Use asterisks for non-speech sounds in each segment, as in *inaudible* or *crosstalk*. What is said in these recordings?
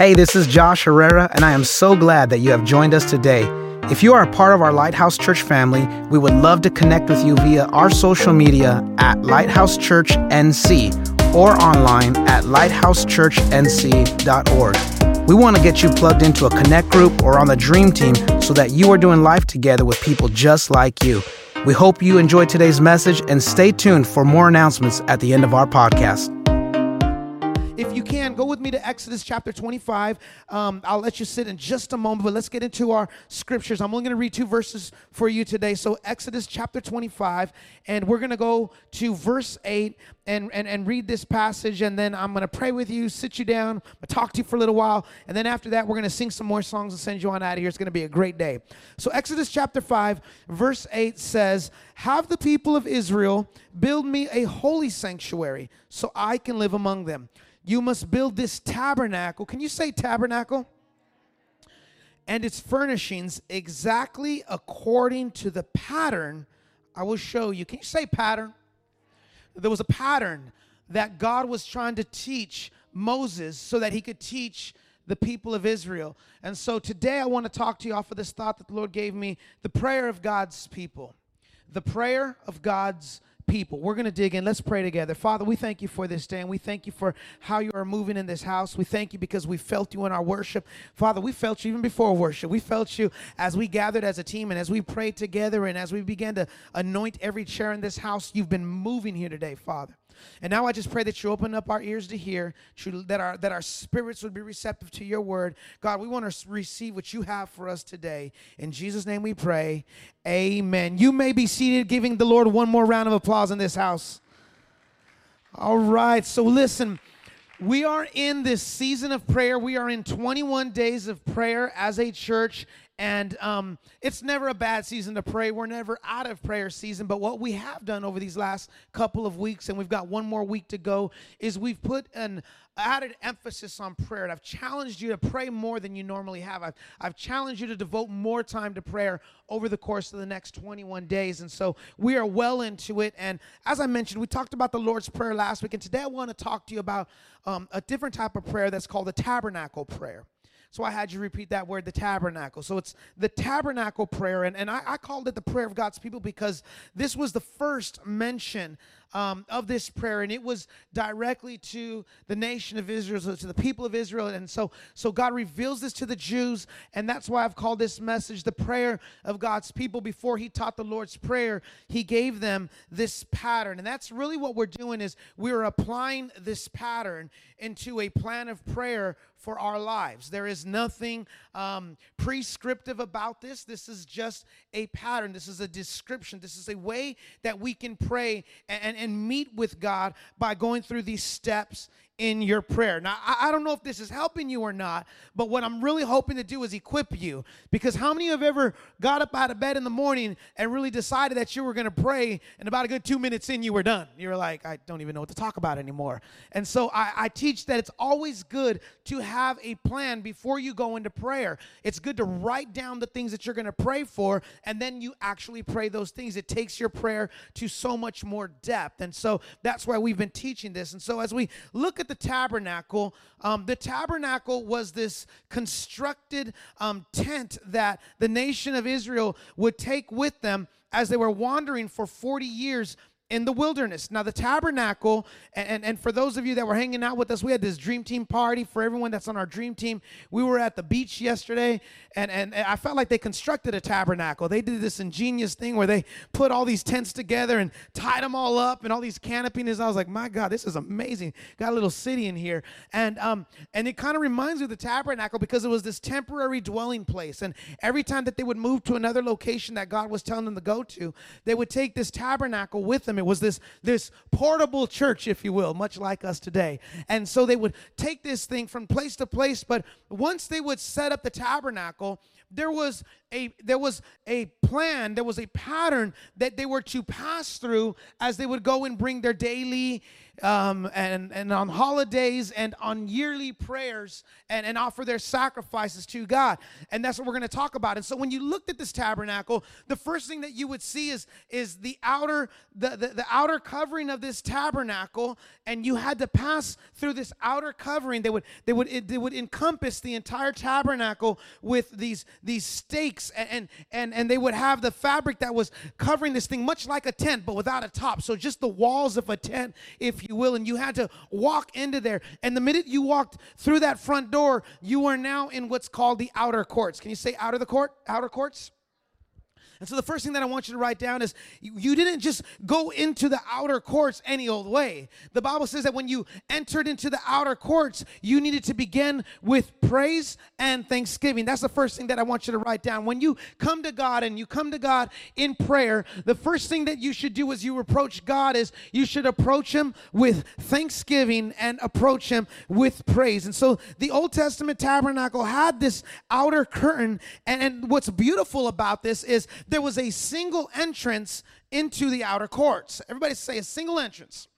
Hey, this is Josh Herrera, and I am so glad that you have joined us today. If you are a part of our Lighthouse Church family, we would love to connect with you via our social media at Lighthouse Church NC or online at lighthousechurchnc.org. We want to get you plugged into a connect group or on the dream team so that you are doing life together with people just like you. We hope you enjoyed today's message and stay tuned for more announcements at the end of our podcast. If you can, go with me to Exodus chapter 25. Um, I'll let you sit in just a moment, but let's get into our scriptures. I'm only going to read two verses for you today. So, Exodus chapter 25, and we're going to go to verse 8 and, and, and read this passage, and then I'm going to pray with you, sit you down, talk to you for a little while, and then after that, we're going to sing some more songs and send you on out of here. It's going to be a great day. So, Exodus chapter 5, verse 8 says, Have the people of Israel build me a holy sanctuary so I can live among them. You must build this tabernacle. Can you say tabernacle? And its furnishings exactly according to the pattern I will show you. Can you say pattern? There was a pattern that God was trying to teach Moses so that he could teach the people of Israel. And so today I want to talk to you off of this thought that the Lord gave me the prayer of God's people. The prayer of God's people. We're going to dig in. Let's pray together. Father, we thank you for this day, and we thank you for how you are moving in this house. We thank you because we felt you in our worship. Father, we felt you even before worship. We felt you as we gathered as a team and as we prayed together and as we began to anoint every chair in this house. You've been moving here today, Father. And now I just pray that you open up our ears to hear, that our that our spirits would be receptive to your word. God, we want to receive what you have for us today. In Jesus' name we pray. Amen. You may be seated, giving the Lord one more round of applause in this house. All right. So listen. We are in this season of prayer. We are in 21 days of prayer as a church, and um, it's never a bad season to pray. We're never out of prayer season. But what we have done over these last couple of weeks, and we've got one more week to go, is we've put an added emphasis on prayer. And I've challenged you to pray more than you normally have. I've, I've challenged you to devote more time to prayer over the course of the next 21 days. And so we are well into it. And as I mentioned, we talked about the Lord's Prayer last week. And today I want to talk to you about um, a different type of prayer that's called the tabernacle prayer. So I had you repeat that word, the tabernacle. So it's the tabernacle prayer. And, and I, I called it the prayer of God's people because this was the first mention um, of this prayer, and it was directly to the nation of Israel, so to the people of Israel. And so, so God reveals this to the Jews, and that's why I've called this message the prayer of God's people. Before He taught the Lord's prayer, He gave them this pattern, and that's really what we're doing is we're applying this pattern into a plan of prayer for our lives. There is nothing um, prescriptive about this. This is just a pattern. This is a description. This is a way that we can pray and, and, and meet with God by going through these steps in your prayer. Now, I, I, don't know if this is helping you or not, but what I'm really hoping to do is equip you. Because how many of you have ever got up out of bed in the morning and really decided that you were going to pray, and about a good two minutes in, you were done? You were like, I don't even know what to talk about anymore. And so I, I teach that it's always good to have a plan before you go into prayer. It's good to write down the things that you're going to pray for, and then you actually pray those things. It takes your prayer to so much more depth. And so that's why we've been teaching this. And so as we look at the tabernacle, um, the tabernacle was this constructed um, tent that the nation of Israel would take with them as they were wandering for 40 years in the wilderness. Now, the tabernacle, and, and, for those of you that were hanging out with us, we had this dream team party for everyone that's on our dream team. We were at the beach yesterday, and, and, and I felt like they constructed a tabernacle. They did this ingenious thing where they put all these tents together and tied them all up and all these canopies. I was like, my God, this is amazing. Got a little city in here. And, um, and it kind of reminds me of the tabernacle because it was this temporary dwelling place. And every time that they would move to another location that God was telling them to go to, they would take this tabernacle with them it was this, this portable church, if you will, much like us today. And so they would take this thing from place to place, but once they would set up the tabernacle, there was a there was a plan there was a pattern that they were to pass through as they would go and bring their daily um, and, and on holidays and on yearly prayers and, and offer their sacrifices to God. And that's what we're going to talk about. And so when you looked at this tabernacle, the first thing that you would see is, is the outer the, the, the outer covering of this tabernacle, and you had to pass through this outer covering. They would they would it, they would encompass the entire tabernacle with these these stakes and, and and and they would have the fabric that was covering this thing much like a tent but without a top so just the walls of a tent if you will and you had to walk into there. And the minute you walked through that front door you are now in what's called the outer courts. Can you say out of the court? Outer courts and so the first thing that I want you to write down is you didn't just go into the outer courts any old way. The Bible says that when you entered into the outer courts, you needed to begin with praise and thanksgiving. That's the first thing that I want you to write down. When you come to God and you come to God in prayer, the first thing that you should do as you approach God is you should approach him with thanksgiving and approach him with praise. And so the Old Testament tabernacle had this outer curtain and, and what's beautiful about this is there was a single entrance into the outer courts. Everybody say a single entrance.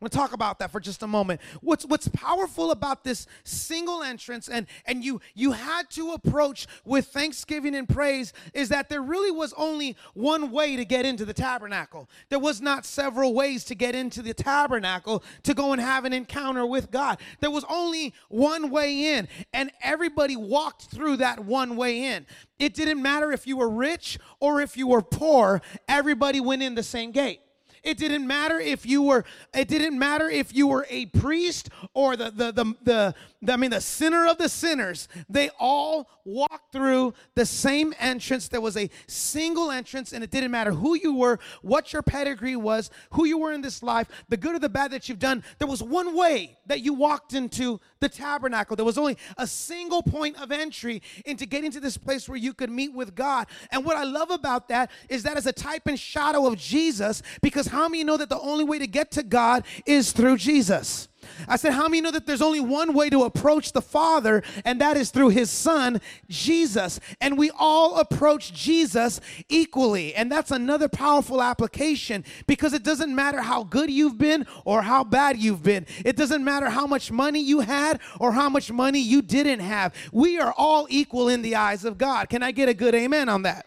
I'm going to talk about that for just a moment. What's what's powerful about this single entrance and and you you had to approach with thanksgiving and praise is that there really was only one way to get into the tabernacle. There was not several ways to get into the tabernacle to go and have an encounter with God. There was only one way in and everybody walked through that one way in. It didn't matter if you were rich or if you were poor, everybody went in the same gate. It didn't matter if you were it didn't matter if you were a priest or the the the, the, the I mean the sinner of the sinners. They all walked through the same entrance. There was a single entrance and it didn't matter who you were, what your pedigree was, who you were in this life, the good or the bad that you've done. There was one way that you walked into the tabernacle. There was only a single point of entry into getting to this place where you could meet with God. And what I love about that is that is a type and shadow of Jesus because how many know that the only way to get to God is through Jesus? I said, How many know that there's only one way to approach the Father, and that is through His Son, Jesus? And we all approach Jesus equally. And that's another powerful application because it doesn't matter how good you've been or how bad you've been. It doesn't matter how much money you had or how much money you didn't have. We are all equal in the eyes of God. Can I get a good amen on that?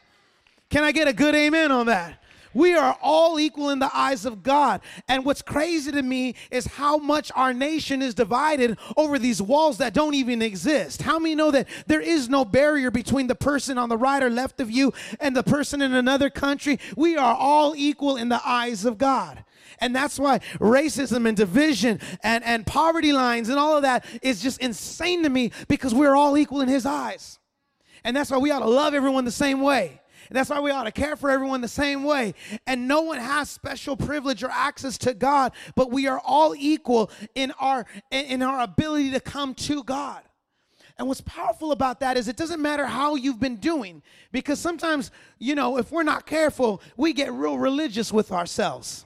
Can I get a good amen on that? We are all equal in the eyes of God. And what's crazy to me is how much our nation is divided over these walls that don't even exist. How many know that there is no barrier between the person on the right or left of you and the person in another country? We are all equal in the eyes of God. And that's why racism and division and, and poverty lines and all of that is just insane to me because we're all equal in his eyes. And that's why we ought to love everyone the same way. That's why we ought to care for everyone the same way. And no one has special privilege or access to God, but we are all equal in our in our ability to come to God. And what's powerful about that is it doesn't matter how you've been doing, because sometimes, you know, if we're not careful, we get real religious with ourselves.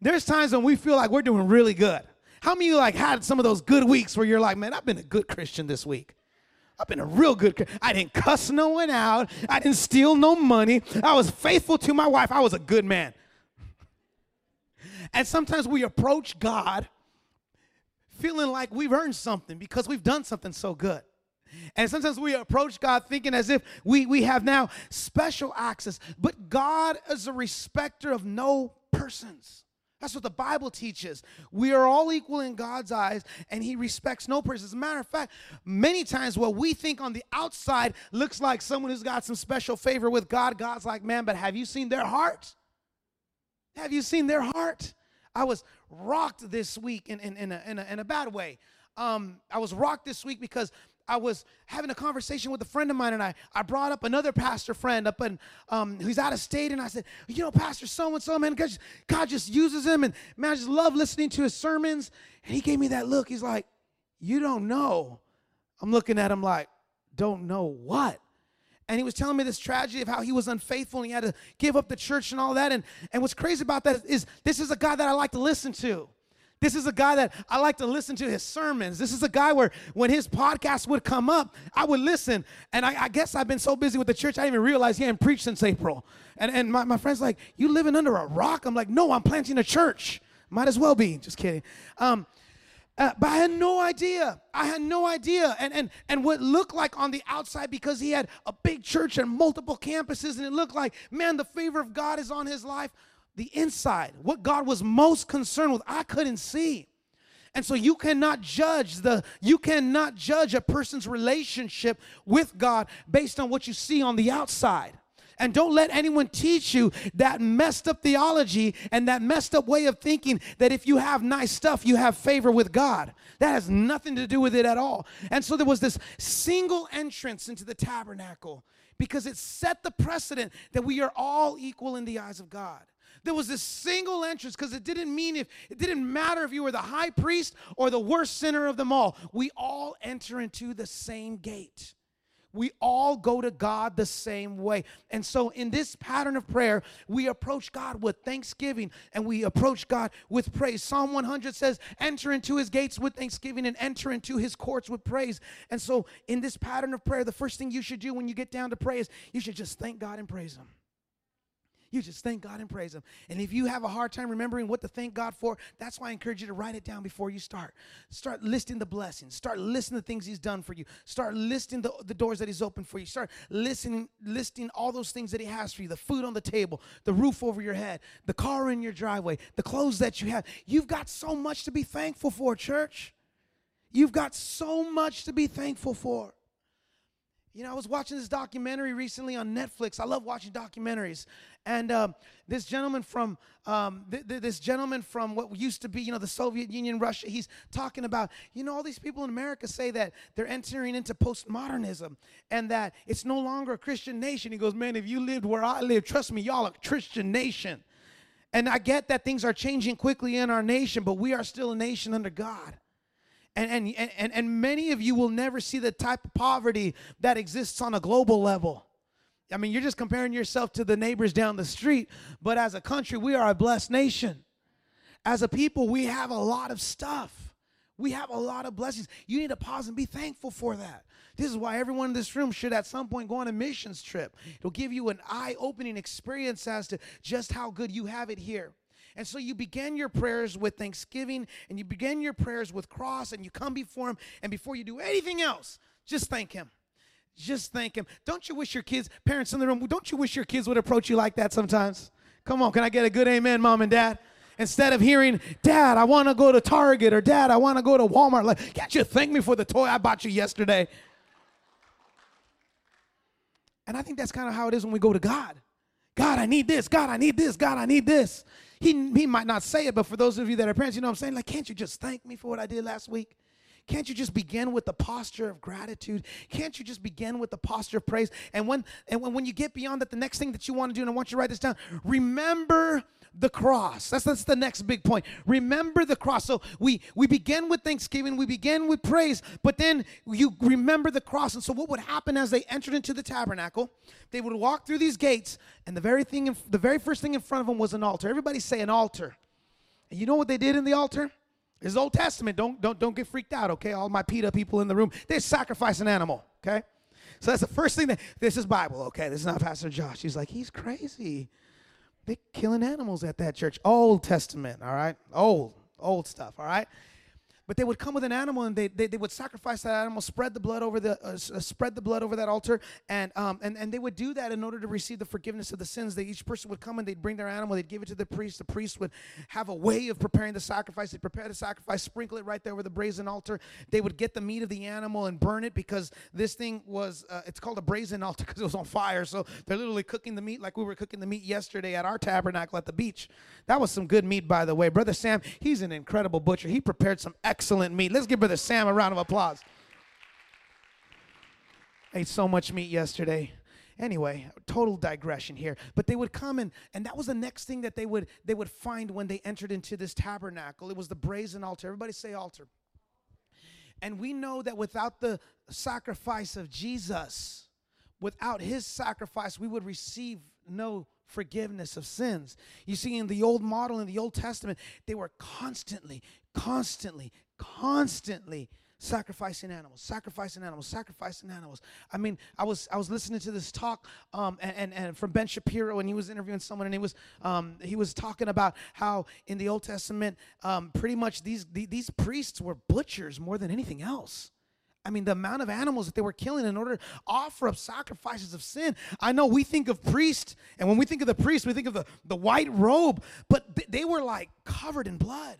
There's times when we feel like we're doing really good. How many of you like had some of those good weeks where you're like, man, I've been a good Christian this week? I've been a real good. I didn't cuss no one out. I didn't steal no money. I was faithful to my wife. I was a good man. And sometimes we approach God feeling like we've earned something because we've done something so good. And sometimes we approach God thinking as if we, we have now special access. But God is a respecter of no persons. That's what the Bible teaches. We are all equal in God's eyes, and He respects no person. As a matter of fact, many times what we think on the outside looks like someone who's got some special favor with God. God's like, man, but have you seen their heart? Have you seen their heart? I was rocked this week in, in, in, a, in, a, in a bad way. Um, I was rocked this week because I was having a conversation with a friend of mine, and I, I brought up another pastor friend up and um, who's out of state, and I said, you know, Pastor so and so, man, God just, God just uses him, and man, I just love listening to his sermons. And he gave me that look. He's like, you don't know. I'm looking at him like, don't know what? And he was telling me this tragedy of how he was unfaithful and he had to give up the church and all that. And, and what's crazy about that is this is a guy that I like to listen to. This is a guy that I like to listen to his sermons. This is a guy where when his podcast would come up, I would listen. And I, I guess I've been so busy with the church, I didn't even realize he hadn't preached since April. And, and my, my friend's like, You living under a rock? I'm like, No, I'm planting a church. Might as well be. Just kidding. Um, uh, but I had no idea. I had no idea. And, and, and what looked like on the outside, because he had a big church and multiple campuses, and it looked like, man, the favor of God is on his life. The inside, what God was most concerned with, I couldn't see. And so you cannot judge the you cannot judge a person's relationship with God based on what you see on the outside. And don't let anyone teach you that messed up theology and that messed up way of thinking that if you have nice stuff, you have favor with God. That has nothing to do with it at all. And so there was this single entrance into the tabernacle because it set the precedent that we are all equal in the eyes of God. There was this single entrance because it didn't mean if it didn't matter if you were the high priest or the worst sinner of them all. We all enter into the same gate. We all go to God the same way. And so, in this pattern of prayer, we approach God with thanksgiving and we approach God with praise. Psalm 100 says, Enter into his gates with thanksgiving and enter into his courts with praise. And so, in this pattern of prayer, the first thing you should do when you get down to pray is you should just thank God and praise him. You just thank God and praise Him. And if you have a hard time remembering what to thank God for, that's why I encourage you to write it down before you start. Start listing the blessings. Start listing the things He's done for you. Start listing the, the doors that He's opened for you. Start listening, listing all those things that He has for you the food on the table, the roof over your head, the car in your driveway, the clothes that you have. You've got so much to be thankful for, church. You've got so much to be thankful for. You know, I was watching this documentary recently on Netflix. I love watching documentaries. And um, this gentleman from um, th- th- this gentleman from what used to be, you know, the Soviet Union, Russia. He's talking about, you know, all these people in America say that they're entering into postmodernism and that it's no longer a Christian nation. He goes, man, if you lived where I live, trust me, y'all a Christian nation. And I get that things are changing quickly in our nation, but we are still a nation under God. And, and, and, and many of you will never see the type of poverty that exists on a global level. I mean, you're just comparing yourself to the neighbors down the street, but as a country, we are a blessed nation. As a people, we have a lot of stuff. We have a lot of blessings. You need to pause and be thankful for that. This is why everyone in this room should at some point go on a missions trip. It'll give you an eye opening experience as to just how good you have it here. And so you begin your prayers with thanksgiving and you begin your prayers with cross and you come before Him. And before you do anything else, just thank Him. Just thank Him. Don't you wish your kids, parents in the room, don't you wish your kids would approach you like that sometimes? Come on, can I get a good amen, mom and dad? Instead of hearing, Dad, I want to go to Target or Dad, I want to go to Walmart, like, can't you thank me for the toy I bought you yesterday? And I think that's kind of how it is when we go to God. God, I need this. God, I need this. God, I need this. He, he might not say it, but for those of you that are parents, you know what I'm saying? Like, can't you just thank me for what I did last week? Can't you just begin with the posture of gratitude? Can't you just begin with the posture of praise? And when and when, when you get beyond that, the next thing that you want to do, and I want you to write this down, remember the cross. That's that's the next big point. Remember the cross. So we we begin with thanksgiving, we begin with praise, but then you remember the cross. And so what would happen as they entered into the tabernacle? They would walk through these gates, and the very thing, in, the very first thing in front of them was an altar. Everybody say an altar. And you know what they did in the altar? It's Old Testament. Don't, don't, don't get freaked out, okay? All my PETA people in the room, they sacrifice an animal, okay? So that's the first thing that, this is Bible, okay? This is not Pastor Josh. He's like, he's crazy. They're killing animals at that church. Old Testament, all right? Old, old stuff, all right? But they would come with an animal and they, they, they would sacrifice that animal spread the blood over the uh, uh, spread the blood over that altar. And, um, and and they would do that in order to receive the forgiveness of the sins. That each person would come and they'd bring their animal they'd give it to the priest. The priest would have a way of preparing the sacrifice. They'd prepare the sacrifice sprinkle it right there over the brazen altar. They would get the meat of the animal and burn it because this thing was uh, it's called a brazen altar *laughs* because it was on fire. So they're literally cooking the meat like we were cooking the meat yesterday at our tabernacle at the beach. That was some good meat by the way. Brother sam he's an incredible butcher. He prepared some meat. Let's give Brother Sam a round of applause. Ate so much meat yesterday. Anyway, total digression here. But they would come and and that was the next thing that they would they would find when they entered into this tabernacle. It was the brazen altar. Everybody say altar. And we know that without the sacrifice of Jesus, without his sacrifice, we would receive no forgiveness of sins. You see, in the old model, in the Old Testament, they were constantly, constantly, constantly sacrificing animals sacrificing animals sacrificing animals i mean i was i was listening to this talk um, and, and, and from ben shapiro and he was interviewing someone and he was um, he was talking about how in the old testament um, pretty much these these priests were butchers more than anything else I mean, the amount of animals that they were killing in order to offer up sacrifices of sin. I know we think of priest, and when we think of the priest, we think of the, the white robe, but th- they were like covered in blood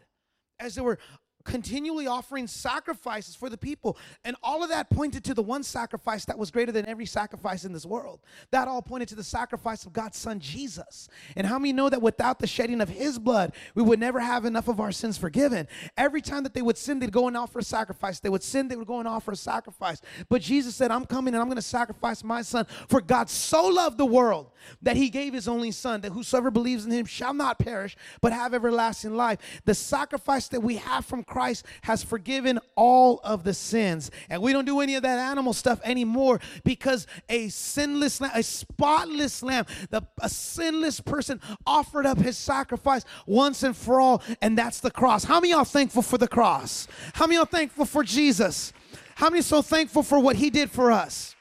as they were continually offering sacrifices for the people. And all of that pointed to the one sacrifice that was greater than every sacrifice in this world. That all pointed to the sacrifice of God's son Jesus. And how many know that without the shedding of his blood, we would never have enough of our sins forgiven? Every time that they would sin, they'd go and offer a sacrifice. They would sin, they would go and offer a sacrifice. But Jesus said, I'm coming and I'm going to sacrifice my son. For God so loved the world that he gave his only son, that whosoever believes in him shall not perish, but have everlasting life. The sacrifice that we have from Christ has forgiven all of the sins. And we don't do any of that animal stuff anymore because a sinless lamb, a spotless lamb, the, a sinless person offered up his sacrifice once and for all, and that's the cross. How many y'all thankful for the cross? How many y'all thankful for Jesus? How many so thankful for what he did for us?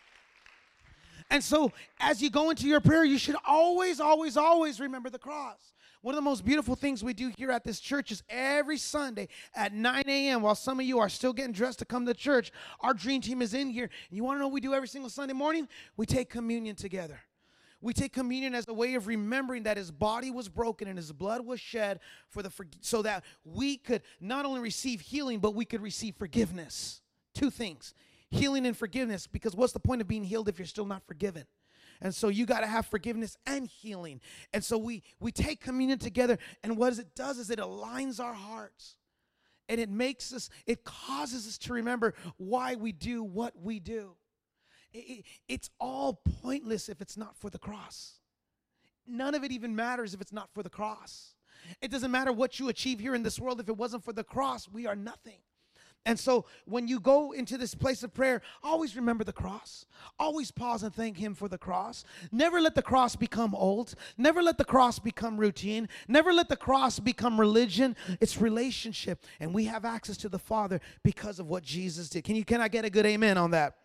And so, as you go into your prayer, you should always, always, always remember the cross. One of the most beautiful things we do here at this church is every Sunday at 9 a.m., while some of you are still getting dressed to come to church, our dream team is in here. And you want to know what we do every single Sunday morning? We take communion together. We take communion as a way of remembering that his body was broken and his blood was shed for the so that we could not only receive healing, but we could receive forgiveness. Two things healing and forgiveness, because what's the point of being healed if you're still not forgiven? And so you got to have forgiveness and healing. And so we we take communion together and what it does is it aligns our hearts. And it makes us it causes us to remember why we do what we do. It, it, it's all pointless if it's not for the cross. None of it even matters if it's not for the cross. It doesn't matter what you achieve here in this world if it wasn't for the cross, we are nothing. And so when you go into this place of prayer, always remember the cross. Always pause and thank Him for the cross. Never let the cross become old. Never let the cross become routine. Never let the cross become religion. It's relationship. And we have access to the Father because of what Jesus did. Can you can I get a good amen on that?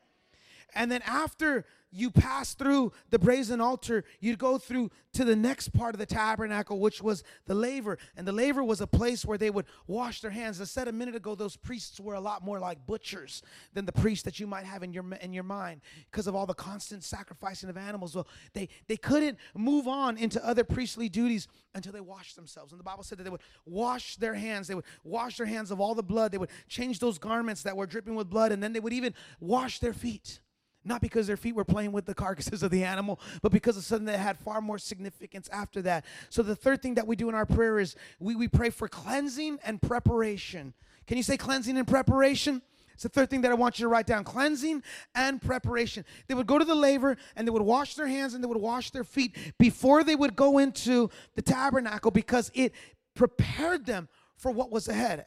And then after you pass through the brazen altar, you'd go through to the next part of the tabernacle, which was the laver. And the laver was a place where they would wash their hands. I said a minute ago, those priests were a lot more like butchers than the priests that you might have in your in your mind because of all the constant sacrificing of animals. Well, they they couldn't move on into other priestly duties until they washed themselves. And the Bible said that they would wash their hands. They would wash their hands of all the blood. They would change those garments that were dripping with blood, and then they would even wash their feet. Not because their feet were playing with the carcasses of the animal, but because of something that had far more significance after that. So, the third thing that we do in our prayer is we, we pray for cleansing and preparation. Can you say cleansing and preparation? It's the third thing that I want you to write down cleansing and preparation. They would go to the laver and they would wash their hands and they would wash their feet before they would go into the tabernacle because it prepared them for what was ahead.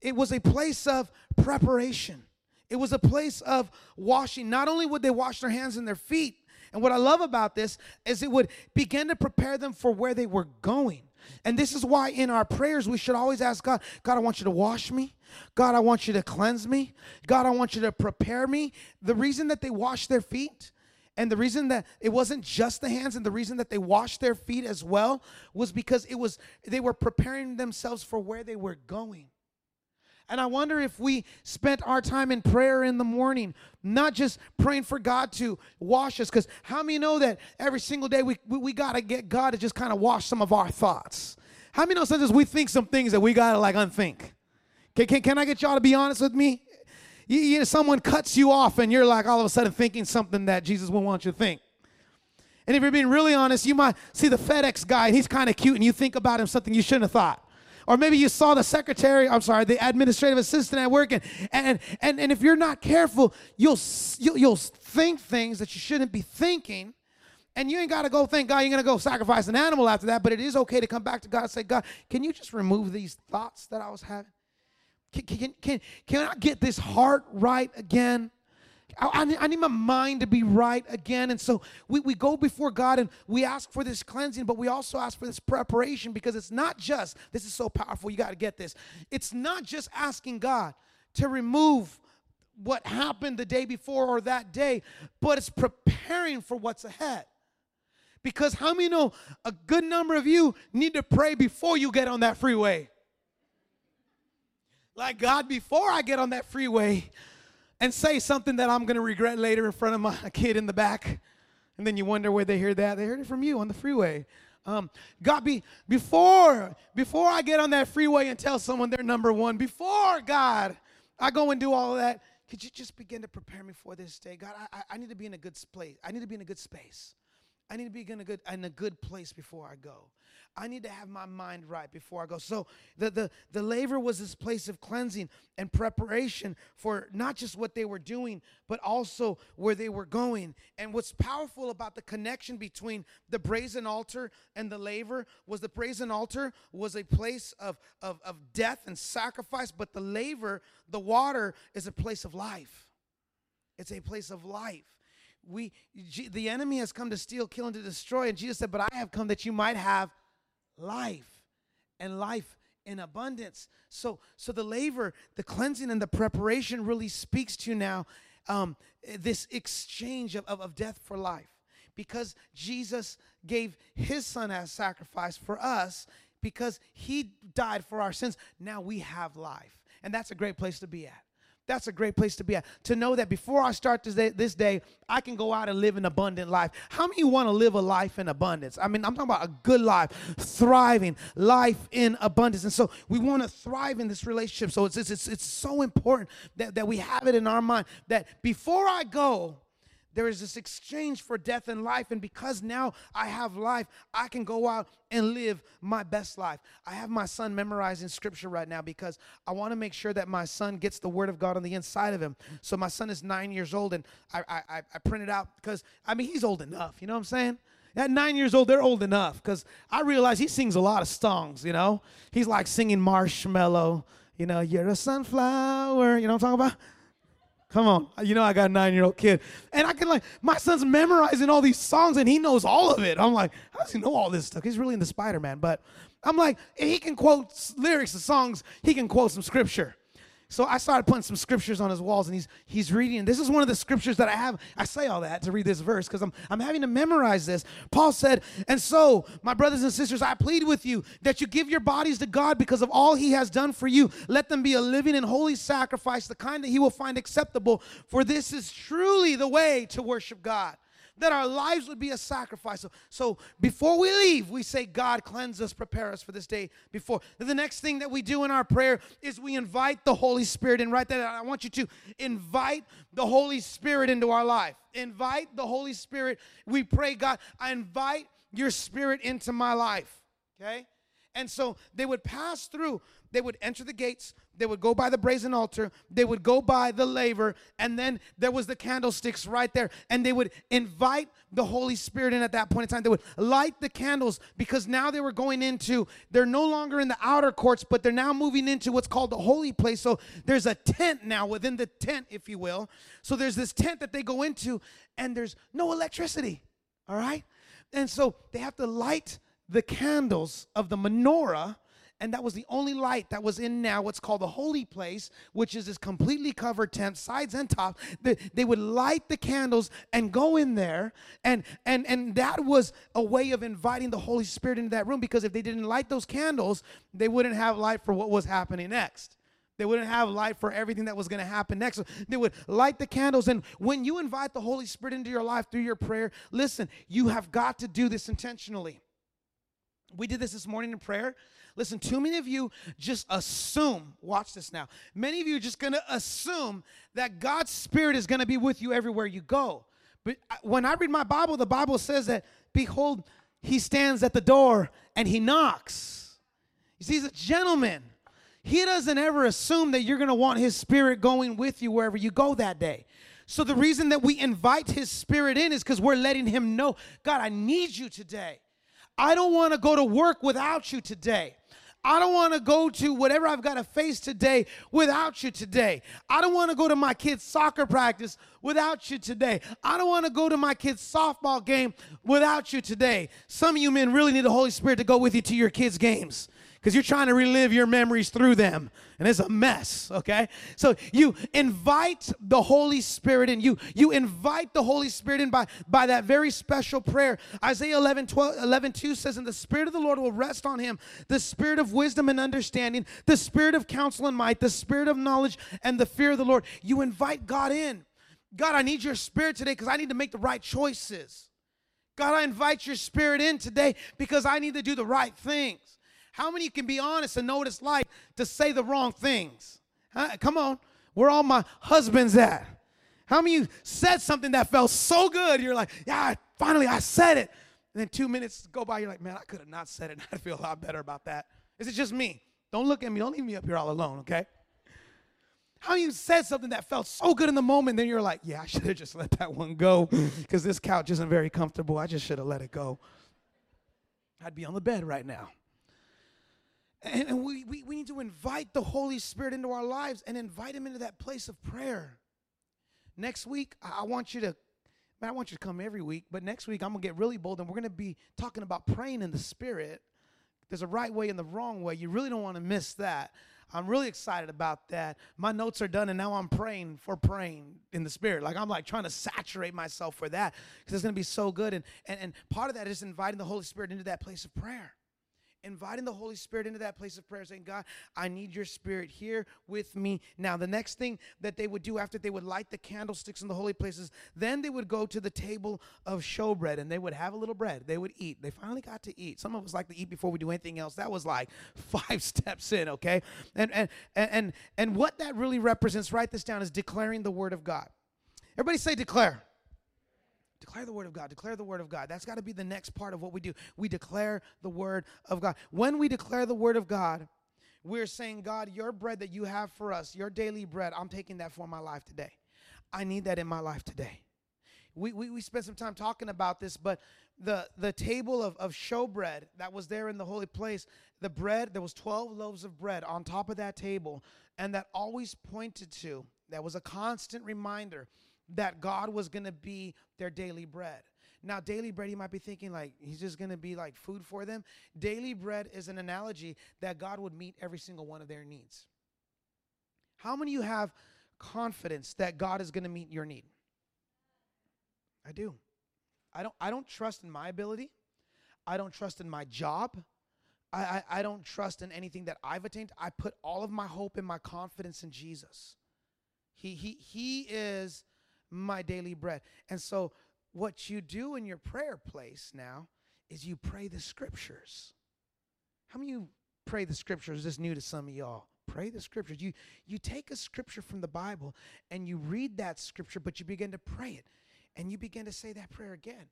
It was a place of preparation. It was a place of washing. Not only would they wash their hands and their feet, and what I love about this is it would begin to prepare them for where they were going. And this is why in our prayers we should always ask God, God, I want you to wash me. God, I want you to cleanse me. God, I want you to prepare me. The reason that they washed their feet and the reason that it wasn't just the hands and the reason that they washed their feet as well was because it was they were preparing themselves for where they were going. And I wonder if we spent our time in prayer in the morning, not just praying for God to wash us, because how many know that every single day we, we, we got to get God to just kind of wash some of our thoughts? How many know sometimes we think some things that we got to like unthink? Can, can, can I get y'all to be honest with me? You, you know, someone cuts you off and you're like all of a sudden thinking something that Jesus wouldn't want you to think. And if you're being really honest, you might see the FedEx guy, and he's kind of cute, and you think about him something you shouldn't have thought. Or maybe you saw the secretary, I'm sorry, the administrative assistant at work, and and and, and if you're not careful, you'll, you'll you'll think things that you shouldn't be thinking. And you ain't got to go thank God you're going to go sacrifice an animal after that, but it is okay to come back to God and say, God, can you just remove these thoughts that I was having? Can, can, can, can I get this heart right again? I, I, need my mind to be right again. And so we, we go before God and we ask for this cleansing, but we also ask for this preparation because it's not just, this is so powerful, you got to get this. It's not just asking God, to remove what happened the day before or that day, but it's preparing for what's ahead. Because how many know a good number of you need to pray before you get on that freeway? Like, God, before I get on that freeway and say something that I'm going to regret later in front of my *laughs* kid in the back, and then you wonder where they hear that. They heard it from you on the freeway. Um, God, be before before I get on that freeway and tell someone they're number one, before God, I go and do all of that. Could you just begin to prepare me for this day, God? I, I need to be in a good place. I need to be in a good space. I need to be in a good in a good place before I go. I need to have my mind right before I go. So the the the laver was this place of cleansing and preparation for not just what they were doing, but also where they were going. And what's powerful about the connection between the brazen altar and the laver was the brazen altar was a place of, of, of death and sacrifice, but the laver, the water, is a place of life. It's a place of life we the enemy has come to steal kill and to destroy. And jesus said but i have come that you might have life and life in abundance. So so the laver the cleansing and the preparation really speaks to now um, this exchange of, of, of death for life. Because jesus gave his son as sacrifice for us because he died for our sins now we have life. And that's a great place to be at that's a great place to be at. To know that before I start this day, this day, I can go out and live an abundant life. How many want to live a life in abundance? I mean, I'm talking about a good life, thriving life in abundance. And so we want to thrive in this relationship. So it's, it's, it's so important that, that we have it in our mind that before I go, there is this exchange for death and life. And because now I have life, I can go out and live my best life. I have my son memorizing scripture right now because I want to make sure that my son gets the word of God on the inside of him. So my son is nine years old, and I, I, I printed out because, I mean, he's old enough. You know what I'm saying? At nine years old, they're old enough because I realize he sings a lot of songs, you know? He's like singing Marshmallow, you know, you're a sunflower, you know what I'm talking about? Come on. You know, I got a nine year old kid. And I can, like, my son's memorizing all these songs and he knows all of it. I'm like, how does he know all this stuff? He's really into Spider Man. But I'm like, he can quote lyrics of songs, he can quote some scripture. So I started putting some scriptures on his walls, and he's he's reading. This is one of the scriptures that I have. I say all that to read this verse because I'm I'm having to memorize this. Paul said, "And so, my brothers and sisters, I plead with you that you give your bodies to God because of all He has done for you. Let them be a living and holy sacrifice, the kind that He will find acceptable. For this is truly the way to worship God." That our lives would be a sacrifice. So, before we leave, we say, God, cleanse us, prepare us for this day before. The next thing that we do in our prayer is we invite the Holy Spirit. And write that I want you to invite the Holy Spirit into our life. Invite the Holy Spirit. We pray, God, I invite your spirit into my life. Okay? And so they would pass through, they would enter the gates, they would go by the brazen altar, they would go by the laver, and then there was the candlesticks right there. And they would invite the Holy Spirit in at that point in time. They would light the candles because now they were going into, they're no longer in the outer courts, but they're now moving into what's called the holy place. So there's a tent now within the tent, if you will. So there's this tent that they go into, and there's no electricity. All right? And so they have to light the candles of the menorah and that was the only light that was in now what's called the holy place which is this completely covered tent sides and top they, they would light the candles and go in there and and and that was a way of inviting the holy spirit into that room because if they didn't light those candles they wouldn't have light for what was happening next they wouldn't have light for everything that was going to happen next. They would light the candles. And when you invite the Holy Spirit into your life through your prayer, listen, you have got to do this intentionally. We did this this morning in prayer. Listen, too many of you just assume, watch this now. Many of you are just going to assume that God's Spirit is going to be with you everywhere you go. But when I read my Bible, the Bible says that, behold, he stands at the door and he knocks. You see, he's a gentleman. He doesn't ever assume that you're going to want his spirit going with you wherever you go that day. So the reason that we invite his spirit in is because we're letting him know, God, I need you today. I don't want to go to work without you today. I don't want to go to whatever I've got to face today without you today. I don't want to go to my kids' soccer practice without you today. I don't want to go to my kids' softball game without you today. Some of you men really need the Holy Spirit to go with you to your kids' games because you're trying to relive your memories through them. And it's a mess okay? So you invite the holy spirit in. You you invite the holy spirit in by by that very special prayer. Isaiah 11 12 11 2 says and the spirit of the lord will rest on him the spirit of wisdom and understanding the spirit of counsel and might the spirit of knowledge and the fear of the lord. You invite god in. God i need your spirit today because i need to make the right choices. God i invite your spirit in today because i need to do the right things how many can be honest and know what it's like to say the wrong things? Huh? Come on. Where all my husbands at? How many said something that felt so good? You're like, yeah, finally I said it. And then two minutes go by, you're like, man, I could have not said it. *laughs* I'd feel a lot better about that. Is it just me? Don't look at me. Don't leave me up here all alone, okay? How you said something that felt so good in the moment, then you're like, yeah, I *laughs* should have just let that one go *laughs* because this couch isn't very comfortable. I just should have let it go. I'd be on the bed right now. And, we, we, we need to invite the Holy Spirit into our lives and invite Him into that place of prayer. Next week, I, want you to, man, I want you to come every week, but next week I'm to get really bold and we're to be talking about praying in the Spirit. There's a right way and the wrong way. You really don't want to miss that. I'm really excited about that. My notes are done, and now I'm praying for praying in the spirit. Like I'm like trying to saturate myself for that because it's gonna be so good. And, and and part of that is inviting the Holy Spirit into that place of prayer inviting the Holy Spirit into that place of prayer, saying, God, I need your spirit here with me. Now, the next thing that they would do after they would light the candlesticks in the holy places, then they would go to the table of showbread and they would have a little bread. They would eat. They finally got to eat. Some of us like to eat before we do anything else. That was like *laughs* five steps in, okay? And and and and, and what that really represents, write this down, is declaring the word of God. Everybody say declare. Declare the word of God. Declare the word of God. That's got to be the next part of what we do. We declare the word of God. When we declare the word of God, we're saying, God, your bread that you have for us, your daily bread, I'm taking that for my life today. I need that in my life today. We, we, we spent some time talking about this, but the, the table of, of showbread that was there in the holy place, the bread, there was 12 loaves of bread on top of that table, and that always pointed to, that was a constant reminder that God was going to be their daily bread. Now, daily bread, you might be thinking like he's just going to be like food for them. Daily bread is an analogy that God would meet every single one of their needs. How many of you have confidence that God is going to meet your need? I do. I don't I don't trust in my ability. I don't trust in my job. I, I, I don't trust in anything that I've attained. I put all of my hope and my confidence in Jesus. He he he is my daily bread. And so, what you do in your prayer place now is you pray the scriptures. How many you pray the scriptures? This new to some of y'all. Pray the scriptures. You you take a scripture from the Bible and you read that scripture, but you begin to pray it, and you begin to say that prayer again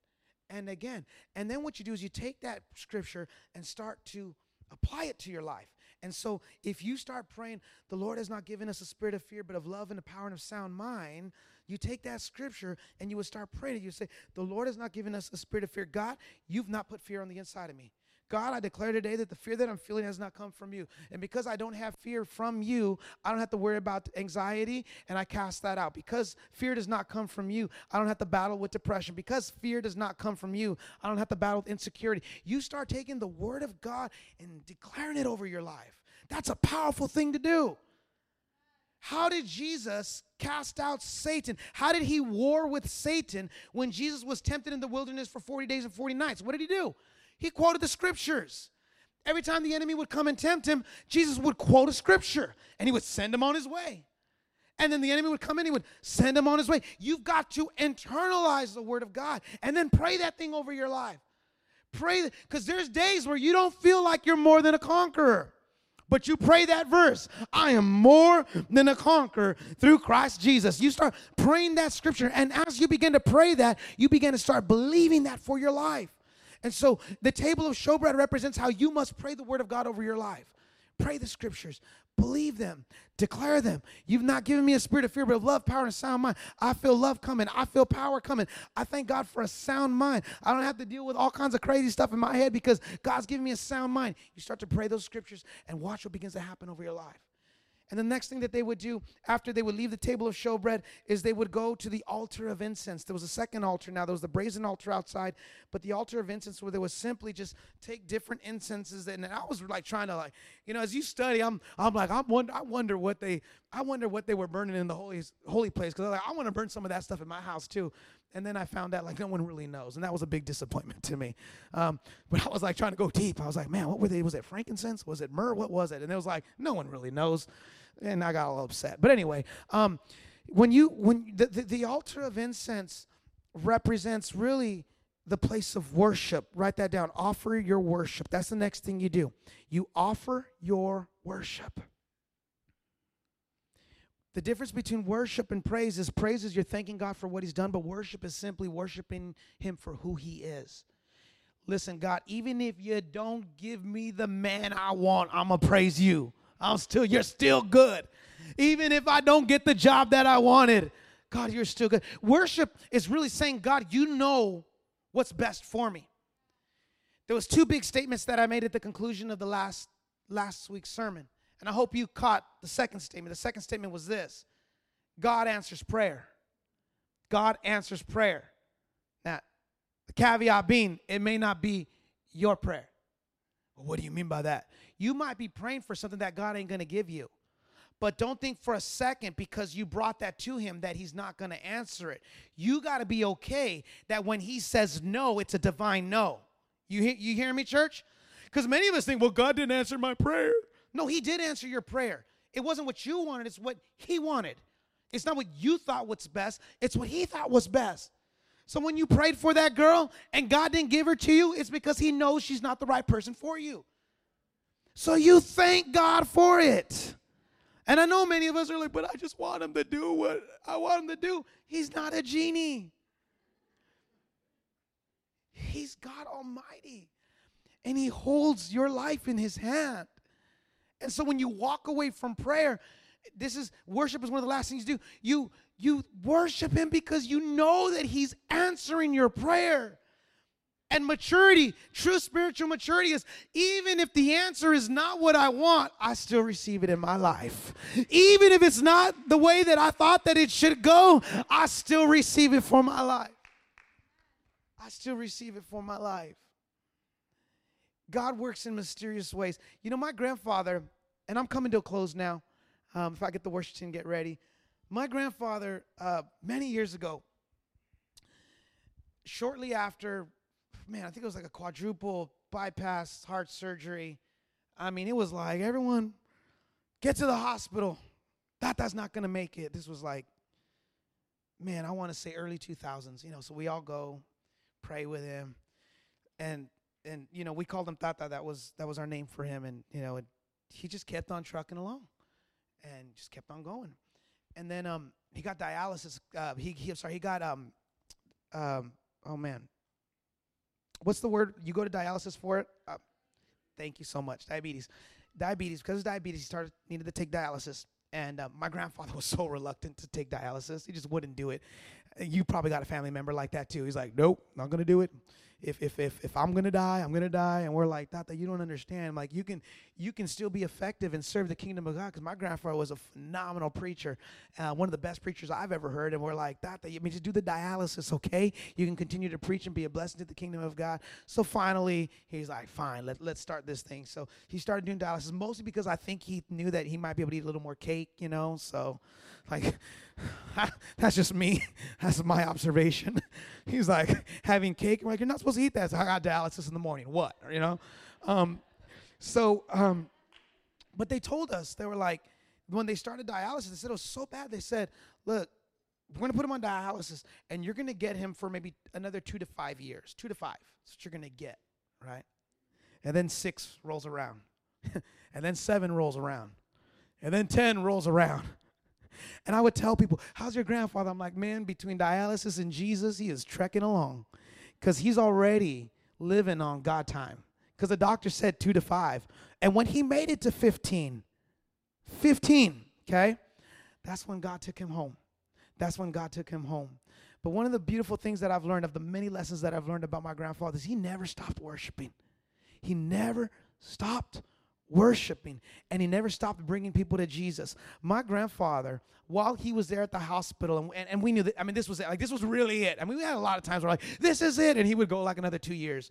and again. And then what you do is you take that scripture and start to apply it to your life. And so if you start praying, the Lord has not given us a spirit of fear, but of love and a power and of sound mind, you take that scripture and you would start praying. You say, The Lord has not given us a spirit of fear. God, you've not put fear on the inside of me. God, I declare today that the fear that I'm feeling has not come from you. And because I don't have fear from you, I don't have to worry about anxiety and I cast that out. Because fear does not come from you, I don't have to battle with depression. Because fear does not come from you, I don't have to battle with insecurity. You start taking the word of God and declaring it over your life. That's a powerful thing to do. How did Jesus cast out Satan? How did he war with Satan when Jesus was tempted in the wilderness for 40 days and 40 nights? What did he do? He quoted the scriptures. Every time the enemy would come and tempt him, Jesus would quote a scripture and he would send him on his way. And then the enemy would come in, he would send him on his way. You've got to internalize the word of God and then pray that thing over your life. Pray, because there's days where you don't feel like you're more than a conqueror. But you pray that verse I am more than a conqueror through Christ Jesus. You start praying that scripture, and as you begin to pray that, you begin to start believing that for your life. And so the table of showbread represents how you must pray the word of God over your life. Pray the scriptures, believe them, declare them. You've not given me a spirit of fear, but of love, power, and sound mind. I feel love coming. I feel power coming. I thank God for a sound mind. I don't have to deal with all kinds of crazy stuff in my head because God's giving me a sound mind. You start to pray those scriptures and watch what begins to happen over your life. And the next thing that they would do after they would leave the table of showbread is they would go to the altar of incense. There was a second altar now. There was the brazen altar outside, but the altar of incense where they would simply just take different incenses. And I was like trying to like, you know, as you study, I'm I'm like I'm wonder I wonder what they I wonder what they were burning in the holy holy place because like I want to burn some of that stuff in my house too. And then I found out like no one really knows, and that was a big disappointment to me. Um, but I was like trying to go deep. I was like, man, what were they? Was it frankincense? Was it myrrh? What was it? And it was like no one really knows and I got a little upset. But anyway, um, when you when the, the, the altar of incense represents really the place of worship. Write that down. Offer your worship. That's the next thing you do. You offer your worship. The difference between worship and praise is praise is you're thanking God for what He's done, but worship is simply worshiping Him for who He is. Listen, God, even if you don't give me the man I want, I'm going to praise you. I'm still, you're still good. Even if I don't get the job that I wanted, God, you're still good. Worship is really saying, God, you know what's best for me. There was two big statements that I made at the conclusion of the last last week's sermon. And I hope you caught the second statement. The second statement was this. God answers prayer. God answers prayer. Now, the caveat being, it may not be your prayer. Well, what do you mean by that? You might be praying for something that God ain't going to give you. But don't think for a second because you brought that to him that he's not going to answer it. You got to be okay that when he says no, it's a divine no. You, you hear me, church? Because many of us think, well, God didn't answer my prayer. No, he did answer your prayer. It wasn't what you wanted, it's what he wanted. It's not what you thought was best, it's what he thought was best. So when you prayed for that girl and God didn't give her to you, it's because he knows she's not the right person for you. So you thank God for it. And I know many of us are like, but I just want him to do what I want him to do. He's not a genie. He's God Almighty. And He holds your life in His hand. And so when you walk away from prayer, this is worship is one of the last things you do. You you worship Him because you know that He's answering your prayer. And maturity, true spiritual maturity is even if the answer is not what I want, I still receive it in my life. Even if it's not the way that I thought that it should go, I still receive it for my life. I still receive it for my life. God works in mysterious ways. You know, my grandfather, and I'm coming to a close now. Um, if I get the worship team get ready. My grandfather, uh, many years ago, shortly after man, I think it was like a quadruple bypass heart surgery. I mean, it was like everyone get to the hospital. That that's not gonna make it. This was like, man, I want to say early 2000s. You know, so we all go pray with him, and and you know we called him Tata. That was that was our name for him, and you know he just kept on trucking along, and just kept on going, and then um he got dialysis. Uh, he he sorry he got um um oh man what's the word? You go to dialysis for it. Uh, thank you so much. Diabetes, diabetes. Because of diabetes, he started needed to take dialysis, and uh, my grandfather *laughs* was so reluctant to take dialysis. He just wouldn't do it. You probably got a family member like that too. He's like, nope, not gonna do it if if if if I'm gonna die, I'm gonna die. And we're like, that you don't understand. Like you can you can still be effective and serve the kingdom of God. Because my grandfather was a phenomenal preacher, uh, one of the best preachers I've ever heard. And we're like, that I mean just do the dialysis, okay? You can continue to preach and be a blessing to the kingdom of God. So finally, he's like, fine, let let's start this thing. So he started doing dialysis mostly because I think he knew that he might be able to eat a little more cake, you know. So like *laughs* that's just me. *laughs* That's my observation. *laughs* He's like having cake. I'm like, you're not supposed to eat that. So I got dialysis in the morning. What? You know? Um, so, um, but they told us, they were like, when they started dialysis, they said it was so bad. They said, look, we're going to put him on dialysis and you're going to get him for maybe another two to five years. Two to five. That's what you're going to get, right? And then six rolls around. and then seven rolls around. And then 10 rolls around. And I would tell people, How's your grandfather? I'm like, Man, between dialysis and Jesus, he is trekking along because he's already living on God time. Because the doctor said two to five. And when he made it to 15, 15, okay, that's when God took him home. That's when God took him home. But one of the beautiful things that I've learned, of the many lessons that I've learned about my grandfather, is he never stopped worshiping. He never stopped worshiping and he never stopped bringing people to jesus. My grandfather while he was there at the hospital and, and, and we knew that i mean this was it like this was really it. I mean we had a lot of times where like this is it and he would go like another two years.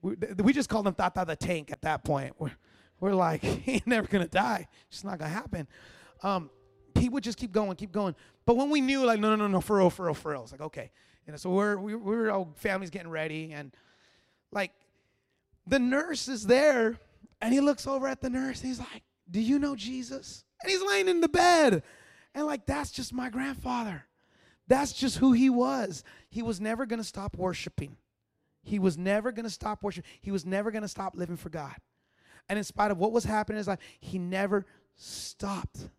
We, we just called him tata the tank at that point. We're, we're like *laughs* he ain't never gonna die. It's not gonna happen. Um, he would just keep going keep going. But when we knew like no no no no for real for real for real it's like okay. You know so we're we, we were all families getting ready and like the nurse is there and he looks over at the nurse and he's like, Do you know Jesus? And he's laying in the bed. And like, that's just my grandfather. That's just who he was. He was never going to stop worshiping. He was never going to stop worshiping. He was never going to stop living for God. And in spite of what was happening in his life, he never stopped.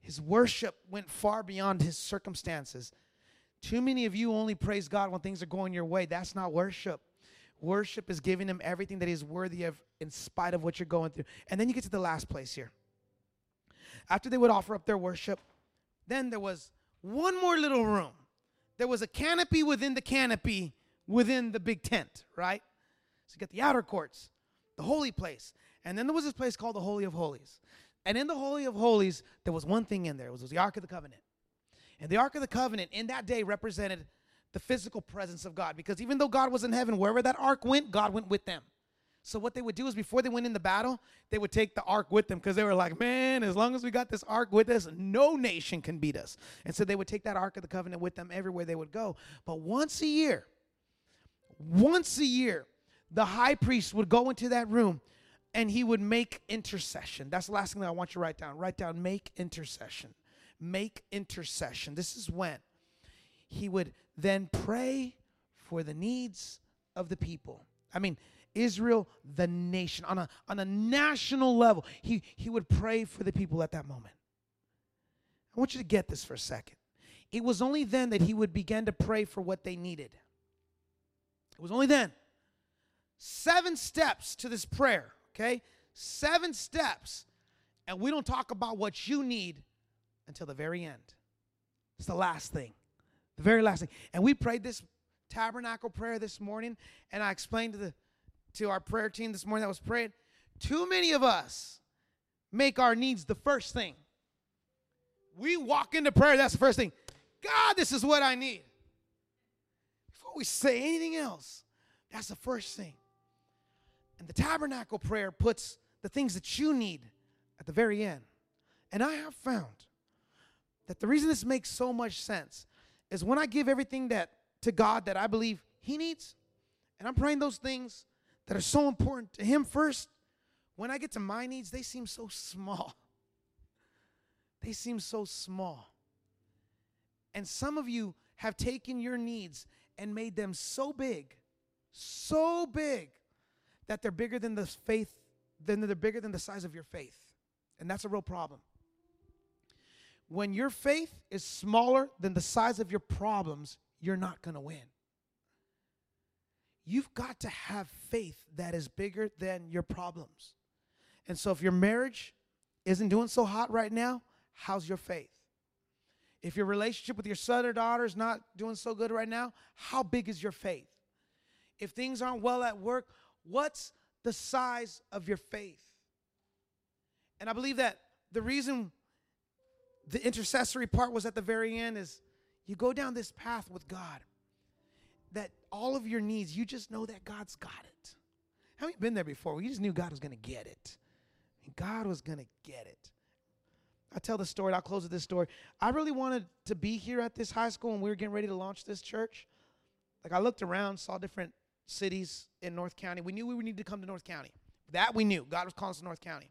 His worship went far beyond his circumstances. Too many of you only praise God when things are going your way. That's not worship. Worship is giving him everything that he's worthy of in spite of what you're going through. And then you get to the last place here. After they would offer up their worship, then there was one more little room. There was a canopy within the canopy within the big tent, right? So you got the outer courts, the holy place. And then there was this place called the Holy of Holies. And in the Holy of Holies, there was one thing in there. It was, it was the Ark of the Covenant. And the Ark of the Covenant in that day represented the physical presence of God. Because even though God was in heaven, wherever that ark went, God went with them. So what they would do is before they went in the battle, they would take the ark with them because they were like, man, as long as we got this ark with us, no nation can beat us. And so they would take that ark of the covenant with them everywhere they would go. But once a year, once a year, the high priest would go into that room and he would make intercession. That's the last thing that I want you to write down. Write down make intercession. Make intercession. This is when he would then pray for the needs of the people. I mean, Israel, the nation, on a, on a national level, he, he would pray for the people at that moment. I want you to get this for a second. It was only then that he would begin to pray for what they needed. It was only then. Seven steps to this prayer, okay? Seven steps. And we don't talk about what you need until the very end. It's the last thing. The very last thing. And we prayed this tabernacle prayer this morning, and I explained to the to our prayer team this morning that was praying. Too many of us make our needs the first thing. We walk into prayer, that's the first thing. God, this is what I need. Before we say anything else, that's the first thing. And the tabernacle prayer puts the things that you need at the very end. And I have found that the reason this makes so much sense is when I give everything that to God that I believe He needs, and I'm praying those things that are so important to Him first, when I get to my needs, they seem so small. *laughs* They seem so small. And some of you have taken your needs and made them so big, so big, that they're bigger than the faith, then they're bigger than the size of your faith. And that's a real problem when your faith is smaller than the size of your problems, you're not going to win. You've got to have faith that is bigger than your problems. And so if your marriage isn't doing so hot right now, how's your faith? If your relationship with your son or daughter is not doing so good right now, how big is your faith? If things aren't well at work, what's the size of your faith? And I believe that the reason the intercessory part was at the very end is you go down this path with God that all of your needs, you just know that God's got it. Haven't you been there before? You just knew God was going to get it. And God was going to get it. I'll tell the story. I'll close with this story. I really wanted to be here at this high school when we were getting ready to launch this church. Like I looked around, saw different cities in North County. We knew we would need to come to North County. That we knew. God was calling us to North County.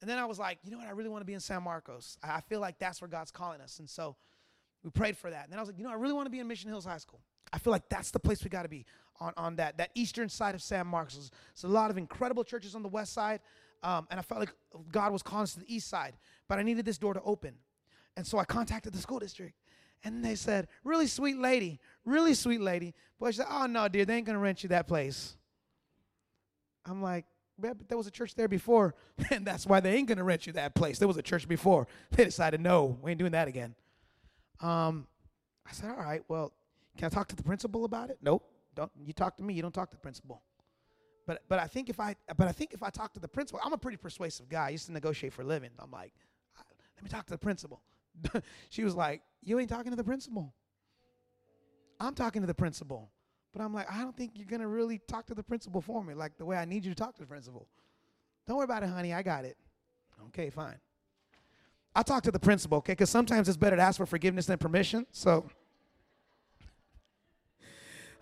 And then I was like, you know what? I really want to be in San Marcos. I feel like that's where God's calling us. And so we prayed for that. And then I was like, you know, I really want to be in Mission Hills High School. I feel like that's the place we got to be on, on that, that eastern side of San Marcos. There's a lot of incredible churches on the west side. Um, and I felt like God was calling us to the east side. But I needed this door to open. And so I contacted the school district. And they said, really sweet lady, really sweet lady. But she said, oh, no, dear, they ain't going to rent you that place. I'm like, there was a church there before, *laughs* and that's why they ain't gonna rent you that place. There was a church before. *laughs* They decided, no, we ain't doing that again. Um, I said, all right, well, can I talk to the principal about it? Nope. Don't you talk to me, you don't talk to the principal. But but I think if I but I think if I talk to the principal, I'm a pretty persuasive guy. I used to negotiate for a living. I'm like, let me talk to the principal. *laughs* she was like, You ain't talking to the principal. I'm talking to the principal. But I'm like, I don't think you're gonna really talk to the principal for me, like the way I need you to talk to the principal. Don't worry about it, honey. I got it. Okay, fine. I talk to the principal, okay? Because sometimes it's better to ask for forgiveness than permission. So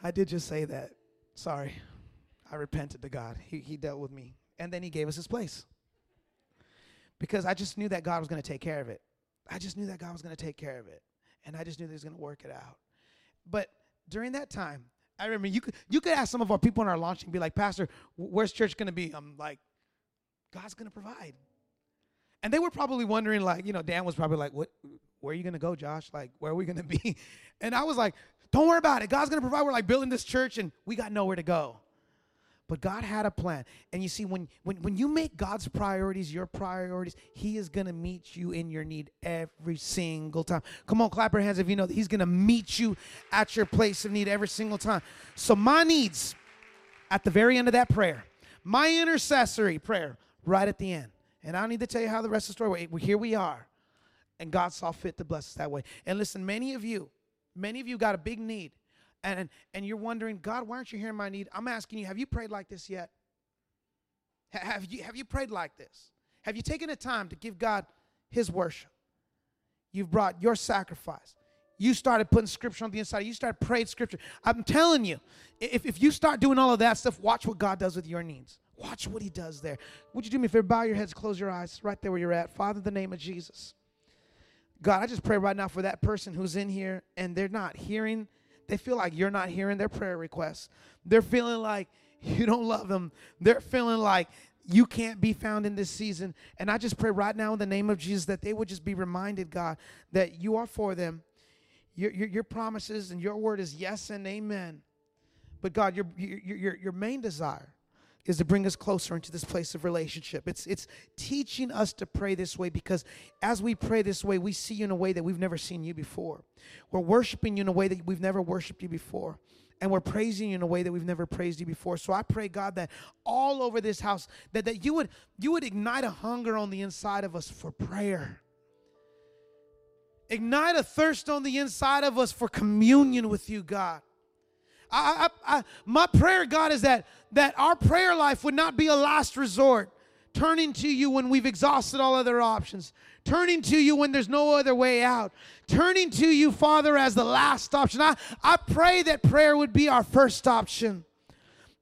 I did just say that. Sorry. I repented to God. He, he dealt with me. And then He gave us His place. Because I just knew that God was going to take care of it. I just knew that God was going to take care of it. And I just knew that He was going to work it out. But during that time, I remember you could you could ask some of our people in our launch and be like, Pastor, where's church to be? I'm like, God's to provide. And they were probably wondering, like, you know, Dan was probably like, what, where are you to go, Josh? Like, where are we to be? *laughs* And I was like, don't worry about it. God's to provide. We're like building this church and we got nowhere to go. But God had a plan. And you see, when, when, when you make God's priorities your priorities, He is going to meet you in your need every single time. Come on, clap your hands if you know that He's going to meet you at your place of need every single time. So, my needs at the very end of that prayer, my intercessory prayer right at the end. And I don't need to tell you how the rest of the story went. Here we are. And God saw fit to bless us that way. And listen, many of you, many of you got a big need. And, and you're wondering, God, why aren't you hearing my need? I'm asking you, have you prayed like this yet? Have you, have you prayed like this? Have you taken the time to give God his worship? You've brought your sacrifice. You started putting scripture on the inside. You started praying scripture. I'm telling you, if, if you start doing all of that stuff, watch what God does with your needs. Watch what he does there. Would you do me a favor? Bow your heads, close your eyes, right there where you're at. Father, in the name of Jesus. God, I just pray right now for that person who's in here and they're not hearing, they feel like you're not hearing their prayer requests. They're feeling like *laughs* you don't love them. They're feeling like you can't be found in this season. And I just pray right now in the name of Jesus that they would just be reminded, God, that you are for them. Your, your, your promises and your word is yes and amen. But God, your, your, your, your main desire is to bring us closer into this place of relationship. It's it's teaching us to pray this way because as we pray this way, we see you in a way that we've never seen you before. We're worshiping you in a way that we've never worshiped you before. And we're praising you in a way that we've never praised you before. So I pray, God, that all over this house, that, that you would you would ignite a hunger on the inside of us for prayer. Ignite a thirst on the inside of us for communion with you, God. I, I, I, my prayer, God, is that, that our prayer life would not be a last resort, turning to you when we've exhausted all other options, turning to you when there's no other way out, turning to you, Father, as the last option. I, I pray that prayer would be our first option.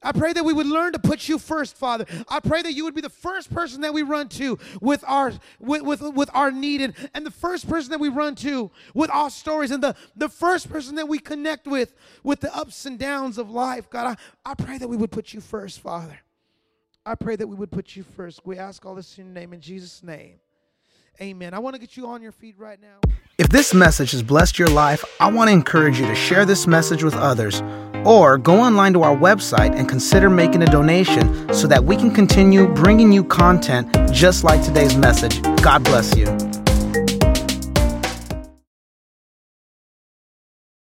I pray that we would learn to put you first, Father. I pray that you would be the first person that we run to with our with with, with our need and, and the first person that we run to with our stories and the, the first person that we connect with with the ups and downs of life. God, I, I pray that we would put you first, Father. I pray that we would put you first. We ask all this in your name, in Jesus' name. Amen. I want to get you on your feet right now. If this message has blessed your life, I want to encourage you to share this message with others or go online to our website and consider making a donation so that we can continue bringing you content just like today's message. God bless you.